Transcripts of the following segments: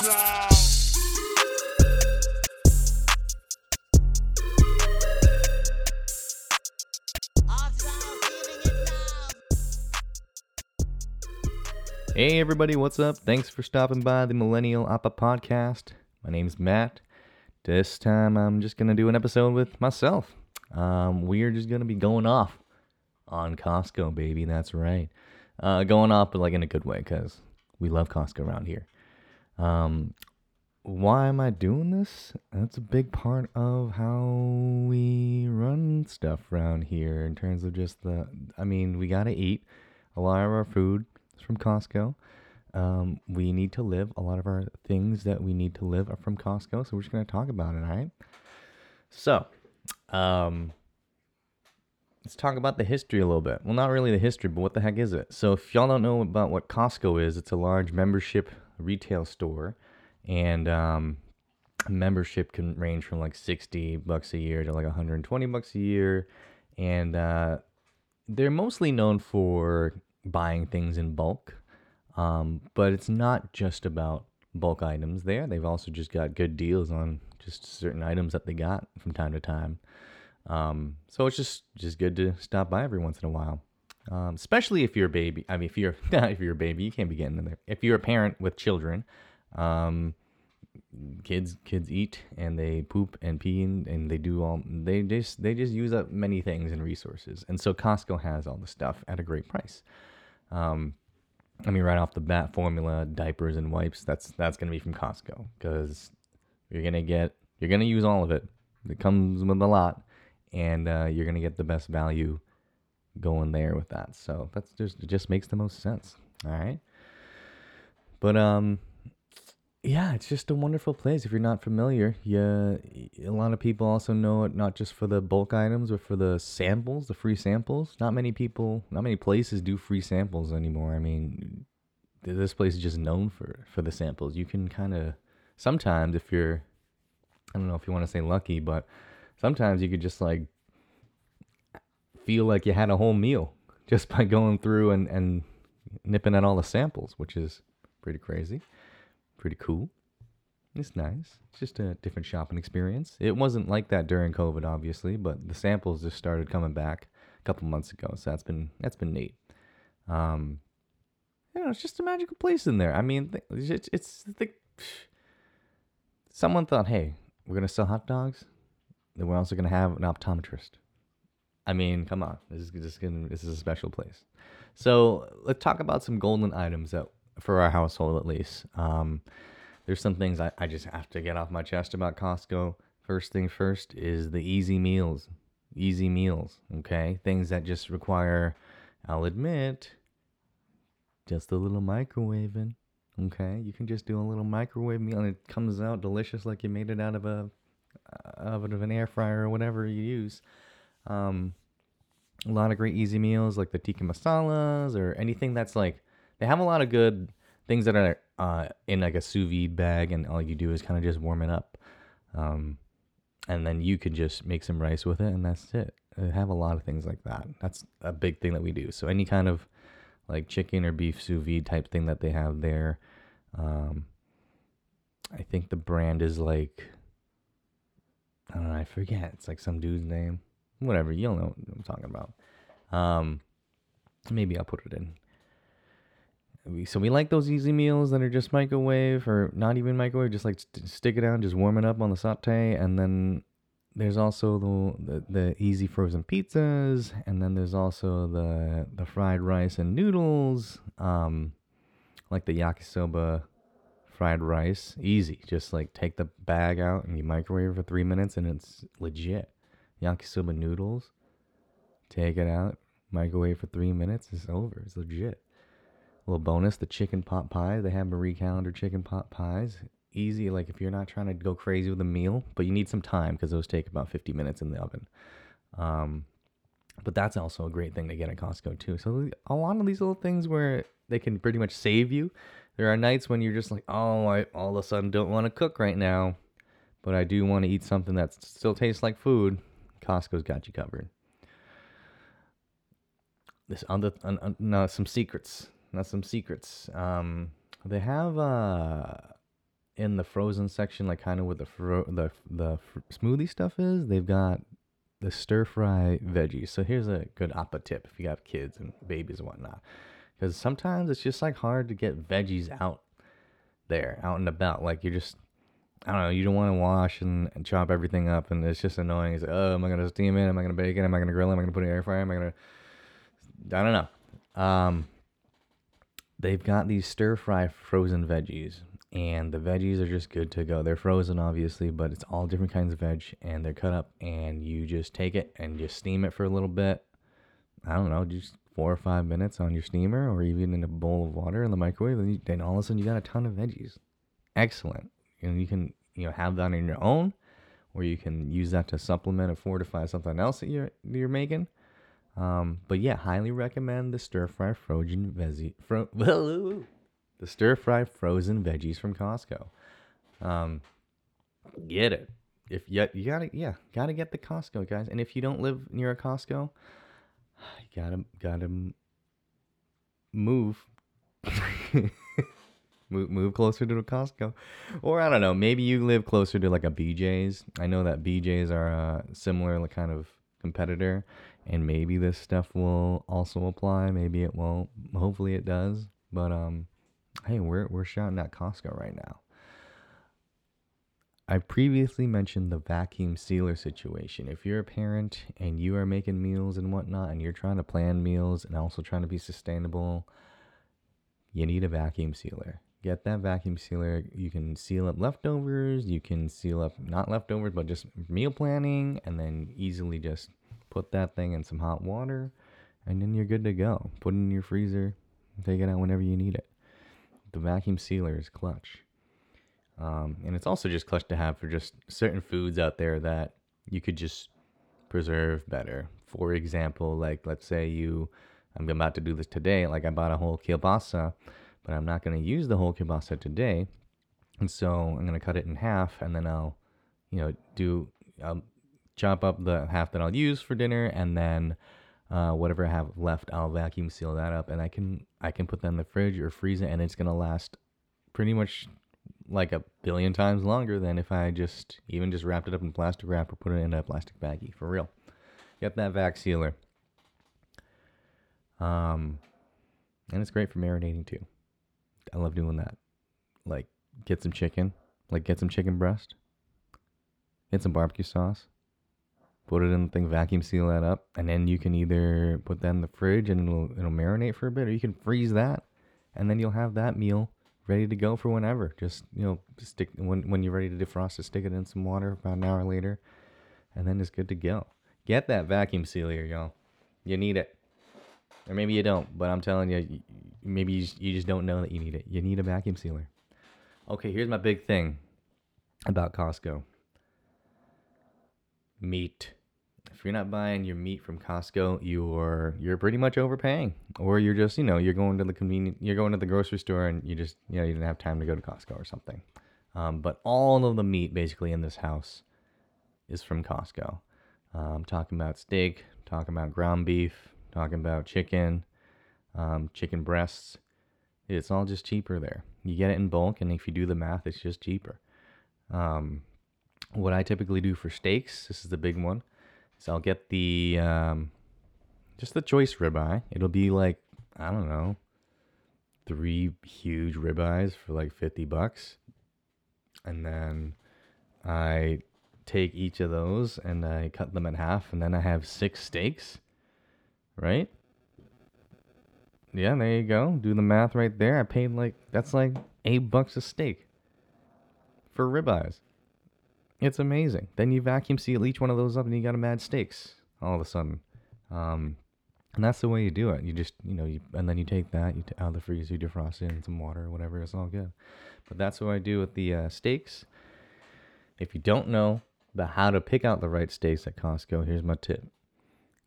Hey everybody, what's up? Thanks for stopping by the Millennial Appa podcast. My name's Matt. This time I'm just gonna do an episode with myself. Um, we're just gonna be going off on Costco, baby. That's right. Uh, going off, but like in a good way, cause we love Costco around here. Um, why am I doing this? That's a big part of how we run stuff around here in terms of just the. I mean, we gotta eat. A lot of our food is from Costco. Um, we need to live. A lot of our things that we need to live are from Costco. So we're just gonna talk about it, all right? So, um, let's talk about the history a little bit. Well, not really the history, but what the heck is it? So, if y'all don't know about what Costco is, it's a large membership retail store, and um, membership can range from like 60 bucks a year to like 120 bucks a year, and uh, they're mostly known for buying things in bulk. Um, but it's not just about bulk items there. They've also just got good deals on just certain items that they got from time to time. Um, so it's just just good to stop by every once in a while. Um, especially if you're a baby. I mean, if you're if you're a baby, you can't be getting in there. If you're a parent with children, um, kids kids eat and they poop and pee and, and they do all they just they just use up many things and resources. And so Costco has all the stuff at a great price. Um, I mean, right off the bat, formula, diapers, and wipes. That's that's gonna be from Costco because you're gonna get you're gonna use all of it. It comes with a lot, and uh, you're gonna get the best value going there with that. So that's just it just makes the most sense. All right. But um, yeah, it's just a wonderful place. If you're not familiar, yeah, a lot of people also know it not just for the bulk items, but for the samples, the free samples. Not many people, not many places do free samples anymore. I mean, this place is just known for for the samples. You can kind of sometimes if you're, I don't know if you want to say lucky, but sometimes you could just like feel like you had a whole meal just by going through and and nipping at all the samples, which is pretty crazy pretty cool. It's nice. It's just a different shopping experience. It wasn't like that during COVID, obviously, but the samples just started coming back a couple months ago, so that's been that's been neat. Um, you know, it's just a magical place in there. I mean, it's it's the someone thought, hey, we're gonna sell hot dogs, then we're also gonna have an optometrist. I mean, come on, this is just gonna this is a special place. So let's talk about some golden items that for our household at least. Um, there's some things I, I just have to get off my chest about Costco. First thing first is the easy meals. Easy meals, okay? Things that just require, I'll admit, just a little microwaving. Okay, you can just do a little microwave meal and it comes out delicious like you made it out of a out of an air fryer or whatever you use. Um, a lot of great easy meals like the tikka masalas or anything that's like they have a lot of good things that are uh, in like a sous vide bag, and all you do is kind of just warm it up, um, and then you can just make some rice with it, and that's it. They have a lot of things like that. That's a big thing that we do. So any kind of like chicken or beef sous vide type thing that they have there. Um, I think the brand is like I don't know, I forget. It's like some dude's name. Whatever, you'll know what I'm talking about. Um, maybe I'll put it in so we like those easy meals that are just microwave or not even microwave, just like st- stick it down, just warm it up on the saute, and then there's also the, the the easy frozen pizzas, and then there's also the the fried rice and noodles, um, like the yakisoba fried rice, easy. Just like take the bag out and you microwave for three minutes, and it's legit. Yakisoba noodles, take it out, microwave for three minutes, it's over. It's legit. A little bonus the chicken pot pie they have Marie Callender chicken pot pies. Easy like if you're not trying to go crazy with a meal but you need some time because those take about 50 minutes in the oven. Um, but that's also a great thing to get at costco too. So a lot of these little things where they can pretty much save you. There are nights when you're just like oh i all of a sudden don't want to cook right now but i do want to eat something that still tastes like food costco's got you covered this other uh, no, some secrets Not some secrets. Um, they have uh, in the frozen section, like kind of where the fro- the the fr- smoothie stuff is, they've got the stir fry veggies. So here's a good appa tip if you have kids and babies and whatnot, because sometimes it's just like hard to get veggies out there, out and about. Like you're just I don't know, you don't want to wash and, and chop everything up, and it's just annoying. It's like, oh, am I gonna steam it? Am I gonna bake it? Am I gonna grill it? Am I gonna put it in air fryer? Am I gonna? I don't know. Um, they've got these stir fry frozen veggies, and the veggies are just good to go. They're frozen, obviously, but it's all different kinds of veg, and they're cut up, and you just take it and just steam it for a little bit. I don't know, just four or five minutes on your steamer, or even in a bowl of water in the microwave, and you, then all of a sudden you got a ton of veggies. Excellent and you can you know have that on your own, or you can use that to supplement or fortify something else that you're you're making. Um, but yeah, highly recommend the stir fry frozen veggie the stir fry frozen veggies from Costco. Um, get it if you you gotta yeah gotta get the Costco guys. And if you don't live near a Costco, you gotta gotta move. move, move closer to a Costco, or I don't know, maybe you live closer to like a BJ's. I know that BJ's are a similar kind of competitor, and maybe this stuff will also apply. Maybe it won't. Hopefully it does. But um, hey, we're we're shouting at Costco right now. I previously mentioned the vacuum sealer situation. If you're a parent and you are making meals and whatnot, and you're trying to plan meals and also trying to be sustainable, you need a vacuum sealer get that vacuum sealer. You can seal up leftovers. You can seal up not leftovers, but just meal planning, and then easily just put that thing in some hot water, and then you're good to go. Put it in your freezer. Take it out whenever you need it. The vacuum sealer is clutch. Um, and it's also just clutch to have for just certain foods out there that you could just preserve better. For example, like let's say you, I'm about to do this today. Like I bought a whole kielbasa but I'm not going to use the whole kielbasa today. And so I'm going to cut it in half and then I'll, you know, do, I'll chop up the half that I'll use for dinner and then uh, whatever I have left, I'll vacuum seal that up and I can, I can put that in the fridge or freeze it and it's going to last pretty much like a billion times longer than if I just even just wrapped it up in plastic wrap or put it in a plastic baggie for real. Get that vac sealer. Um, and it's great for marinating too. I love doing that. Like get some chicken, like get some chicken breast, get some barbecue sauce, put it in the thing, vacuum seal that up, and then you can either put that in the fridge and it'll it'll marinate for a bit, or you can freeze that, and then you'll have that meal ready to go for whenever. Just you know, stick when when you're ready to defrost it, stick it in some water about an hour later, and then it's good to go. Get that vacuum sealer, y'all. You need it, or maybe you don't. But I'm telling you, maybe you just, don't know that you need it. You need a vacuum sealer. Okay, here's my big thing about Costco meat. If you're not buying your meat from Costco, you're you're pretty much overpaying, or you're just you know you're going to the convenient you're going to the grocery store and you just you know you didn't have time to go to Costco or something. Um, but all of the meat basically in this house is from Costco. I'm um, talking about steak, talking about ground beef, talking about chicken, um, chicken breasts. It's all just cheaper there. You get it in bulk, and if you do the math, it's just cheaper. Um, what I typically do for steaks, this is the big one, is I'll get the um, just the choice ribeye. It'll be like I don't know, three huge ribeyes for like fifty bucks, and then I take each of those and I cut them in half, and then I have six steaks, right? Yeah, there you go. Do the math right there. I paid like that's like eight bucks a steak for ribeyes. It's amazing. Then you vacuum seal each one of those up, and you got a mad steaks all of a sudden. Um, and that's the way you do it. You just you know, you, and then you take that you t- out of the freezer, you defrost it in some water or whatever. It's all good. But that's what I do with the uh, steaks. If you don't know about how to pick out the right steaks at Costco, here's my tip.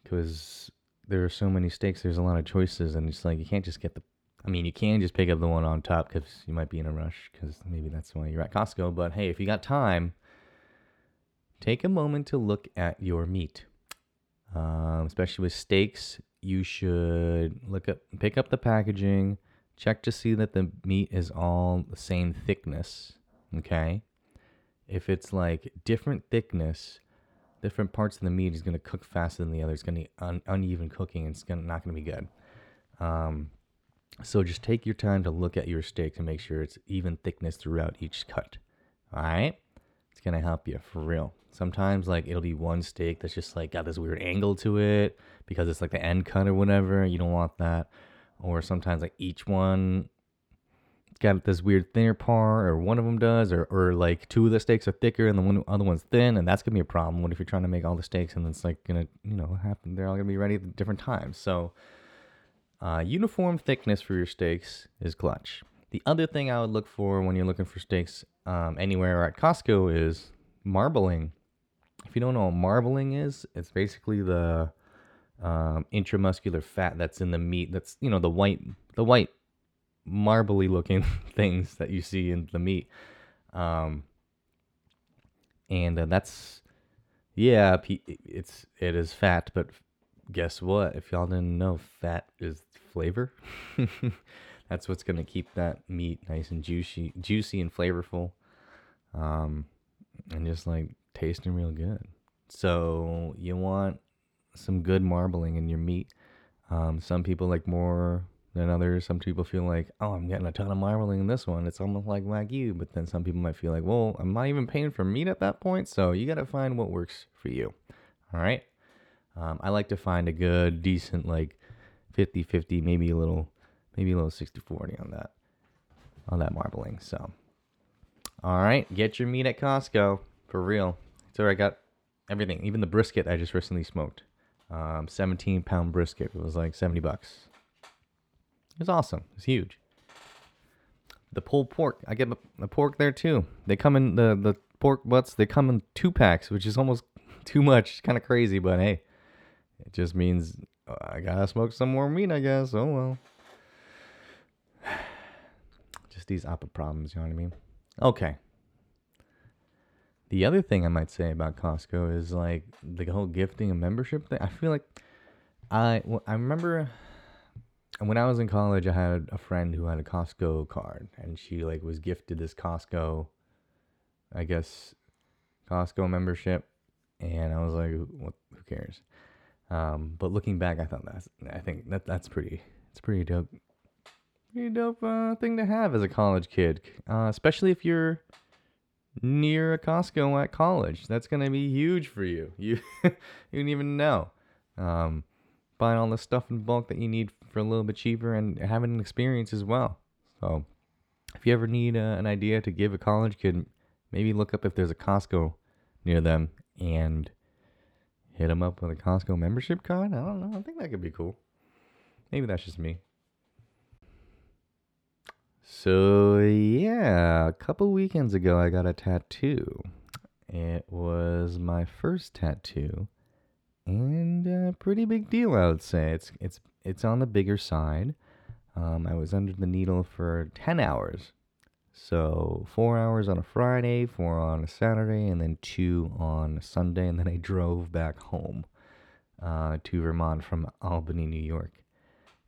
Because there are so many steaks. There's a lot of choices, and it's like you can't just get the. I mean, you can just pick up the one on top because you might be in a rush because maybe that's why you're at Costco. But hey, if you got time, take a moment to look at your meat. Um, especially with steaks, you should look up, pick up the packaging, check to see that the meat is all the same thickness. Okay. If it's like different thickness, different parts of the meat is going to cook faster than the other. It's going to be un- uneven cooking. And it's gonna, not going to be good. Um, so just take your time to look at your steak to make sure it's even thickness throughout each cut. All right? It's going to help you for real. Sometimes like it'll be one steak that's just like got this weird angle to it because it's like the end cut or whatever. You don't want that. Or sometimes like each one got this weird thinner part or one of them does or, or like two of the steaks are thicker and the one other one's thin and that's gonna be a problem what if you're trying to make all the steaks and it's like gonna you know happen they're all gonna be ready at different times so uh, uniform thickness for your steaks is clutch. The other thing I would look for when you're looking for steaks um, anywhere at Costco is marbling. If you don't know what marbling is, it's basically the um, intramuscular fat that's in the meat. That's you know the white, the white, marbly looking things that you see in the meat. Um, and uh, that's yeah, it's it is fat, but guess what? If y'all didn't know, fat is flavor. That's what's gonna keep that meat nice and juicy, juicy and flavorful, um, and just like tasting real good. So you want some good marbling in your meat. Um, some people like more than others. Some people feel like, oh, I'm getting a ton of marbling in this one. It's almost like wagyu. But then some people might feel like, well, I'm not even paying for meat at that point. So you got to find what works for you. All right. Um, I like to find a good, decent, like 50 50, maybe a little, maybe a little 60 40 on that, on that marbling. So, all right, get your meat at Costco for real. So I got everything, even the brisket I just recently smoked. Um, 17 pound brisket. It was like 70 bucks. Was awesome. It's huge. The pulled pork, I get the pork there too. They come in the the pork butts. They come in two packs, which is almost too much. Kind of crazy, but hey, it just means uh, I gotta smoke some more meat, I guess. Oh well. Just these Appa problems, you know what I mean? Okay. The other thing I might say about Costco is like the whole gifting and membership thing. I feel like I well, I remember when I was in college, I had a friend who had a Costco card, and she like was gifted this Costco, I guess, Costco membership, and I was like, what? Who cares? Um, but looking back, I thought that's I think that that's pretty it's pretty dope, pretty dope uh, thing to have as a college kid, uh, especially if you're near a Costco at college. That's gonna be huge for you. You you didn't even know. Um, buying all the stuff in bulk that you need for a little bit cheaper and having an experience as well. So, if you ever need uh, an idea to give a college kid, maybe look up if there's a Costco near them and hit them up with a Costco membership card. I don't know. I think that could be cool. Maybe that's just me. So yeah, a couple weekends ago I got a tattoo. It was my first tattoo, and a pretty big deal, I would say. It's it's it's on the bigger side. Um, I was under the needle for ten hours, so four hours on a Friday, four on a Saturday, and then two on a Sunday, and then I drove back home uh, to Vermont from Albany, New York.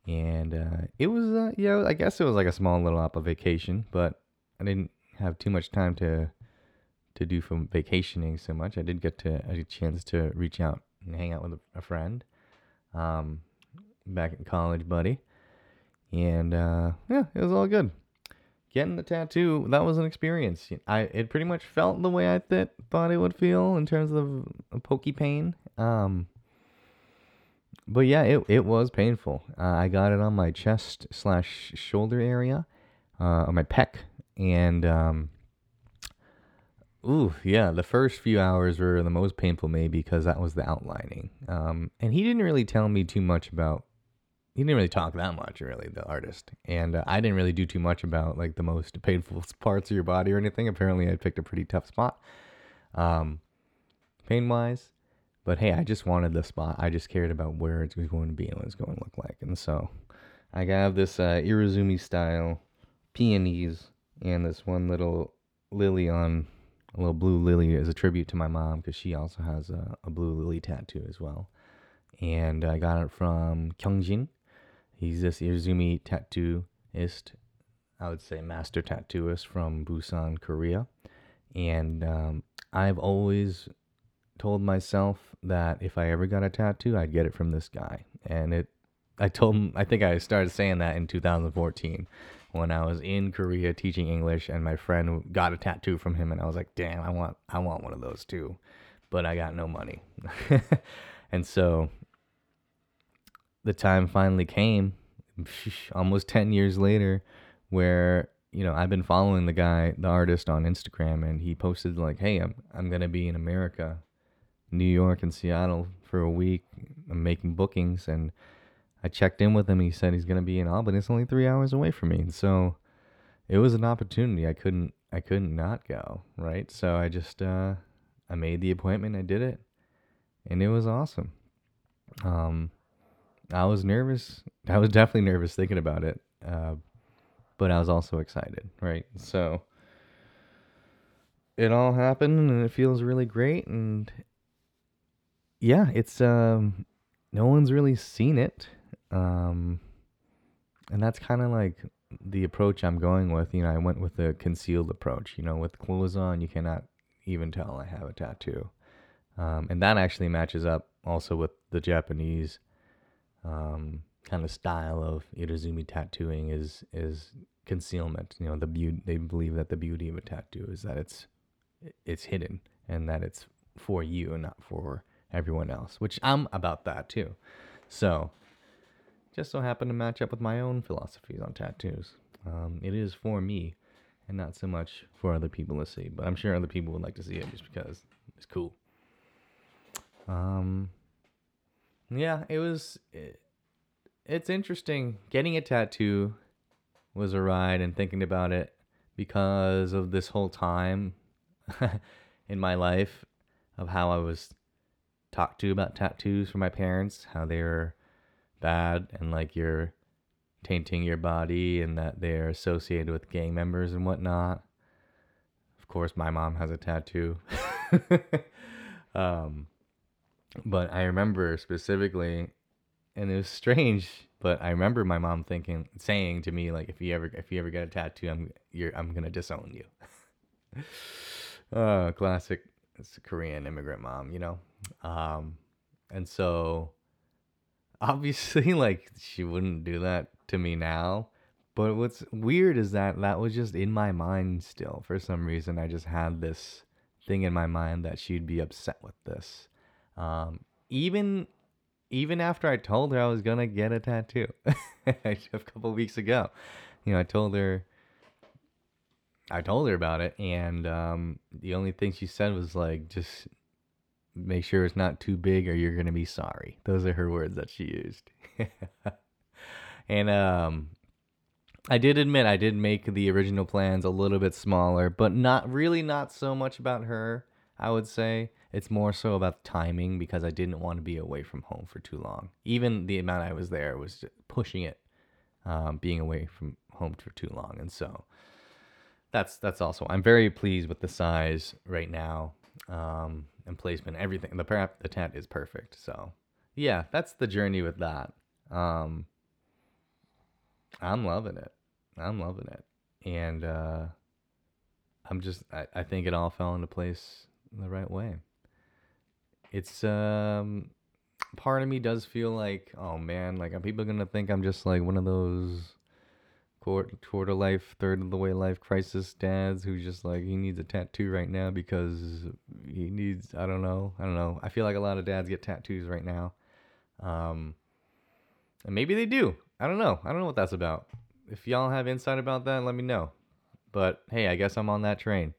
And uh, it was, uh, yeah, I guess it was like a small little up of vacation, but I didn't have too much time to to do from vacationing so much. I did get to a chance to reach out and hang out with a, a friend um, back in college, buddy. And uh, yeah, it was all good getting the tattoo, that was an experience. I it pretty much felt the way I th- thought it would feel in terms of a pokey pain. Um, but yeah, it it was painful. Uh, I got it on my chest slash shoulder area, uh, on my pec, and um, ooh, yeah, the first few hours were the most painful, maybe because that was the outlining. Um, and he didn't really tell me too much about he didn't really talk that much, really, the artist. And uh, I didn't really do too much about like the most painful parts of your body or anything. Apparently, I picked a pretty tough spot, um, pain wise. But hey, I just wanted the spot. I just cared about where it was going to be and what it's going to look like. And so I have this uh, style peonies and this one little lily on a little blue lily as a tribute to my mom because she also has a, a blue lily tattoo as well. And I got it from Kyungjin He's this Irezumi tattooist I would say, master tattooist from Busan, Korea. And um, I've always told myself that if I ever got a tattoo, I'd get it from this guy. And it, I told him, I think I started saying that in 2014 when I was in Korea teaching English, and my friend got a tattoo from him, and I was like, damn, I want, I want one of those too, but I got no money. and so the time finally came, almost 10 years later, where you know, I've been following the guy, the artist on Instagram, and he posted like, "Hey, I'm I'm gonna be in America, New York and Seattle for a week. I'm making bookings." And I checked in with him. He said he's gonna be in Albany. It's only three hours away from me, and so it was an opportunity. I couldn't I couldn't not go, right? So I just uh, I made the appointment. I did it, and it was awesome. Um, I was nervous. I was definitely nervous thinking about it. Uh, but I was also excited, right? So it all happened and it feels really great and yeah, it's um no one's really seen it. Um and that's kind of like the approach I'm going with. You know, I went with the concealed approach. You know, with clothes on, you cannot even tell I have a tattoo. Um, and that actually matches up also with the Japanese um, kind of style of Irezumi tattooing is is concealment. You know, the beauty they believe that the beauty of a tattoo is that it's it's hidden and that it's for you and not for everyone else, which I'm about that too. So, just so happened to match up with my own philosophies on tattoos. Um, it is for me and not so much for other people to see, but I'm sure other people would like to see it just because it's cool. Um, yeah, it was. It, it's interesting getting a tattoo was a ride and thinking about it because of this whole time in my life of how I was talked to about tattoos from my parents, how they were bad and like you're tainting your body and that they're associated with gang members and whatnot. Of course, my mom has a tattoo. um, but I remember specifically, and it was strange but I remember my mom thinking, saying to me, like, if you ever, if you ever get a tattoo, I'm, you're, I'm gonna disown you. uh, classic, it's a Korean immigrant mom, you know. Um, and so, obviously, like, she wouldn't do that to me now. But what's weird is that that was just in my mind still. For some reason, I just had this thing in my mind that she'd be upset with this. Um, even even after I told her I was gonna get a tattoo a couple weeks ago. You know, I told her I told her about it and um, the only thing she said was like just make sure it's not too big or you're gonna be sorry. Those are her words that she used. and um I did admit I did make the original plans a little bit smaller, but not really not so much about her, I would say. It's more so about timing because I didn't want to be away from home for too long. Even the amount I was there was pushing it, um, being away from home for too long, and so that's that's also. I'm very pleased with the size right now um, and placement. Everything the the tent is perfect. So yeah, that's the journey with that. Um, I'm loving it. I'm loving it, and uh, I'm just. I, I think it all fell into place the right way it's um part of me does feel like oh man like are people gonna think i'm just like one of those quarter, quarter life third of the way life crisis dads who's just like he needs a tattoo right now because he needs i don't know i don't know. I feel like a lot of dads get tattoos right now um and maybe they do. I don't know. I don't know what that's about. If y'all have insight about that let me know. But hey i guess i'm on that train.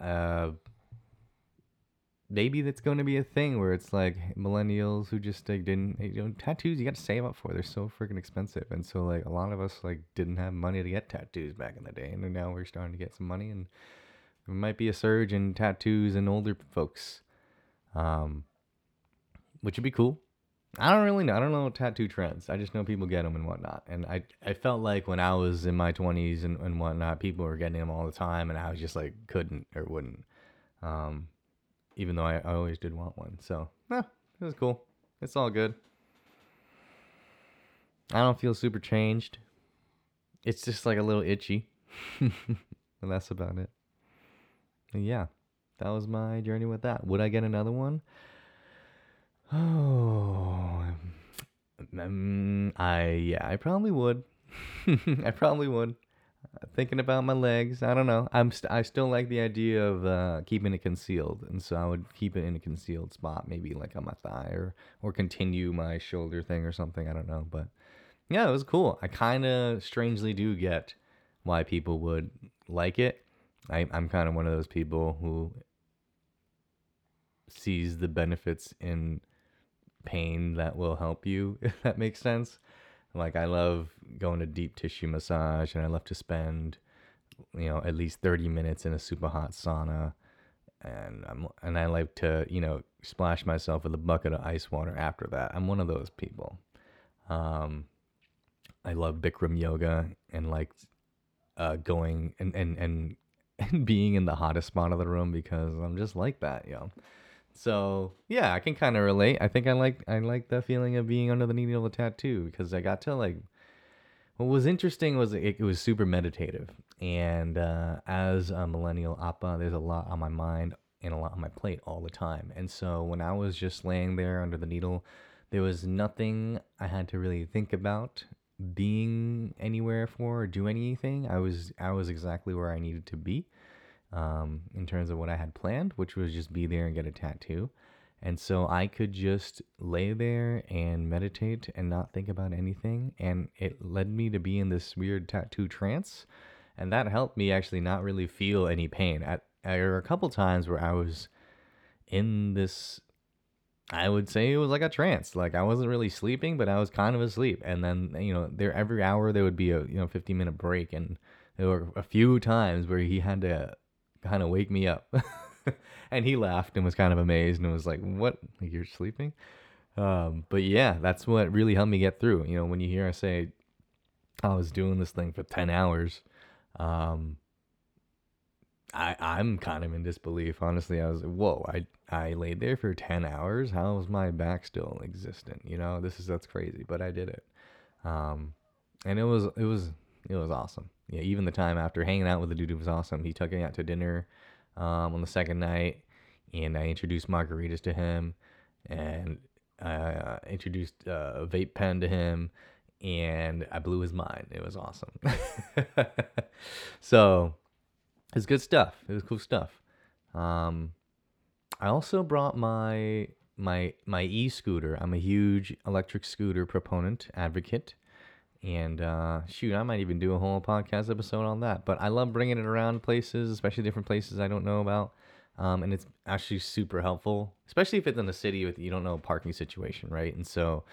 Uh maybe that's going to be a thing where it's like millennials who just like didn't you know tattoos you got to save up for they're so freaking expensive and so like a lot of us like didn't have money to get tattoos back in the day and now we're starting to get some money and there might be a surge in tattoos in older folks um which would be cool I don't really know. I don't know tattoo trends. I just know people get them and whatnot. And I, I felt like when I was in my 20s and, and whatnot, people were getting them all the time, and I was just like couldn't or wouldn't. Um, even though I, I always did want one. So, eh, it was cool. It's all good. I don't feel super changed. it's just like a little itchy. and that's about it. And yeah, that was my journey with that. Would I get another one? Oh, um, I yeah, I probably would. I probably would. Thinking about my legs, I don't know. I'm st- I still like the idea of uh, keeping it concealed, and so I would keep it in a concealed spot, maybe like on my thigh or or continue my shoulder thing or something. I don't know, but yeah, it was cool. I kind of strangely do get why people would like it. I, I'm kind of one of those people who sees the benefits in pain that will help you, if that makes sense. Like I love going to deep tissue massage and I love to spend you know at least 30 minutes in a super hot sauna and I'm and I like to, you know, splash myself with a bucket of ice water after that. I'm one of those people. Um I love Bikram yoga and like uh going and and and and being in the hottest spot of the room because I'm just like that, yo. So yeah, I can kind of relate. I think I like I like the feeling of being under the needle of a tattoo because I got to like. What was interesting was it, it was super meditative, and uh, as a millennial appa, there's a lot on my mind and a lot on my plate all the time. And so when I was just laying there under the needle, there was nothing I had to really think about being anywhere for or do anything. I was I was exactly where I needed to be um, in terms of what I had planned, which was just be there and get a tattoo. And so I could just lay there and meditate and not think about anything. And it led me to be in this weird tattoo trance. And that helped me actually not really feel any pain. At, there were a couple times where I was in this, I would say it was like a trance. Like I wasn't really sleeping, but I was kind of asleep. And then, you know, there every hour there would be a, you know, 15 minute break. And there were a few times where he had to kind of wake me up. and he laughed and was kind of amazed and was like, "What? You're sleeping?" Um, but yeah, that's what really helped me get through. You know, when you hear I say I was doing this thing for ten hours, um, I I'm kind of in disbelief. Honestly, I was whoa. I I laid there for ten hours. How is my back still existent? You know, this is that's crazy, but I did it. Um, and it was it was it was awesome yeah, even the time after hanging out with the dude was awesome. He took me out to dinner um, on the second night, and I introduced margaritas to him, and I uh, introduced uh, a vape pen to him, and I blew his mind. It was awesome. so it's good stuff. It was cool stuff. Um, I also brought my my my e-scooter. I'm a huge electric scooter proponent advocate. And uh, shoot, I might even do a whole podcast episode on that. But I love bringing it around places, especially different places I don't know about. Um, and it's actually super helpful, especially if it's in a city with you don't know a parking situation, right? And so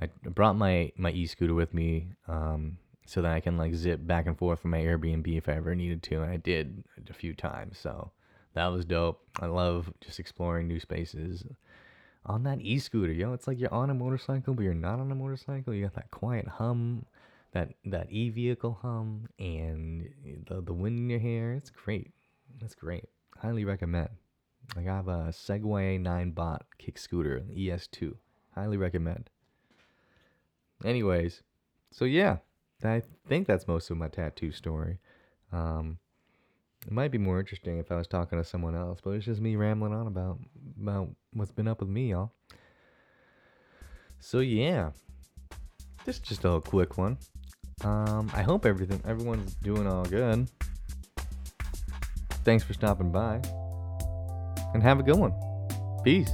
I brought my my e scooter with me um, so that I can like zip back and forth from my Airbnb if I ever needed to, and I did a few times. So that was dope. I love just exploring new spaces on that e-scooter, yo. It's like you're on a motorcycle, but you're not on a motorcycle. You got that quiet hum, that that e-vehicle hum, and the the wind in your hair. It's great. It's great. Highly recommend. Like I have a Segway Ninebot kick scooter, ES2. Highly recommend. Anyways, so yeah, I think that's most of my tattoo story. Um, it might be more interesting if I was talking to someone else, but it's just me rambling on about about what's been up with me, y'all. So yeah, this is just a quick one. Um, I hope everything everyone's doing all good. Thanks for stopping by, and have a good one. Peace.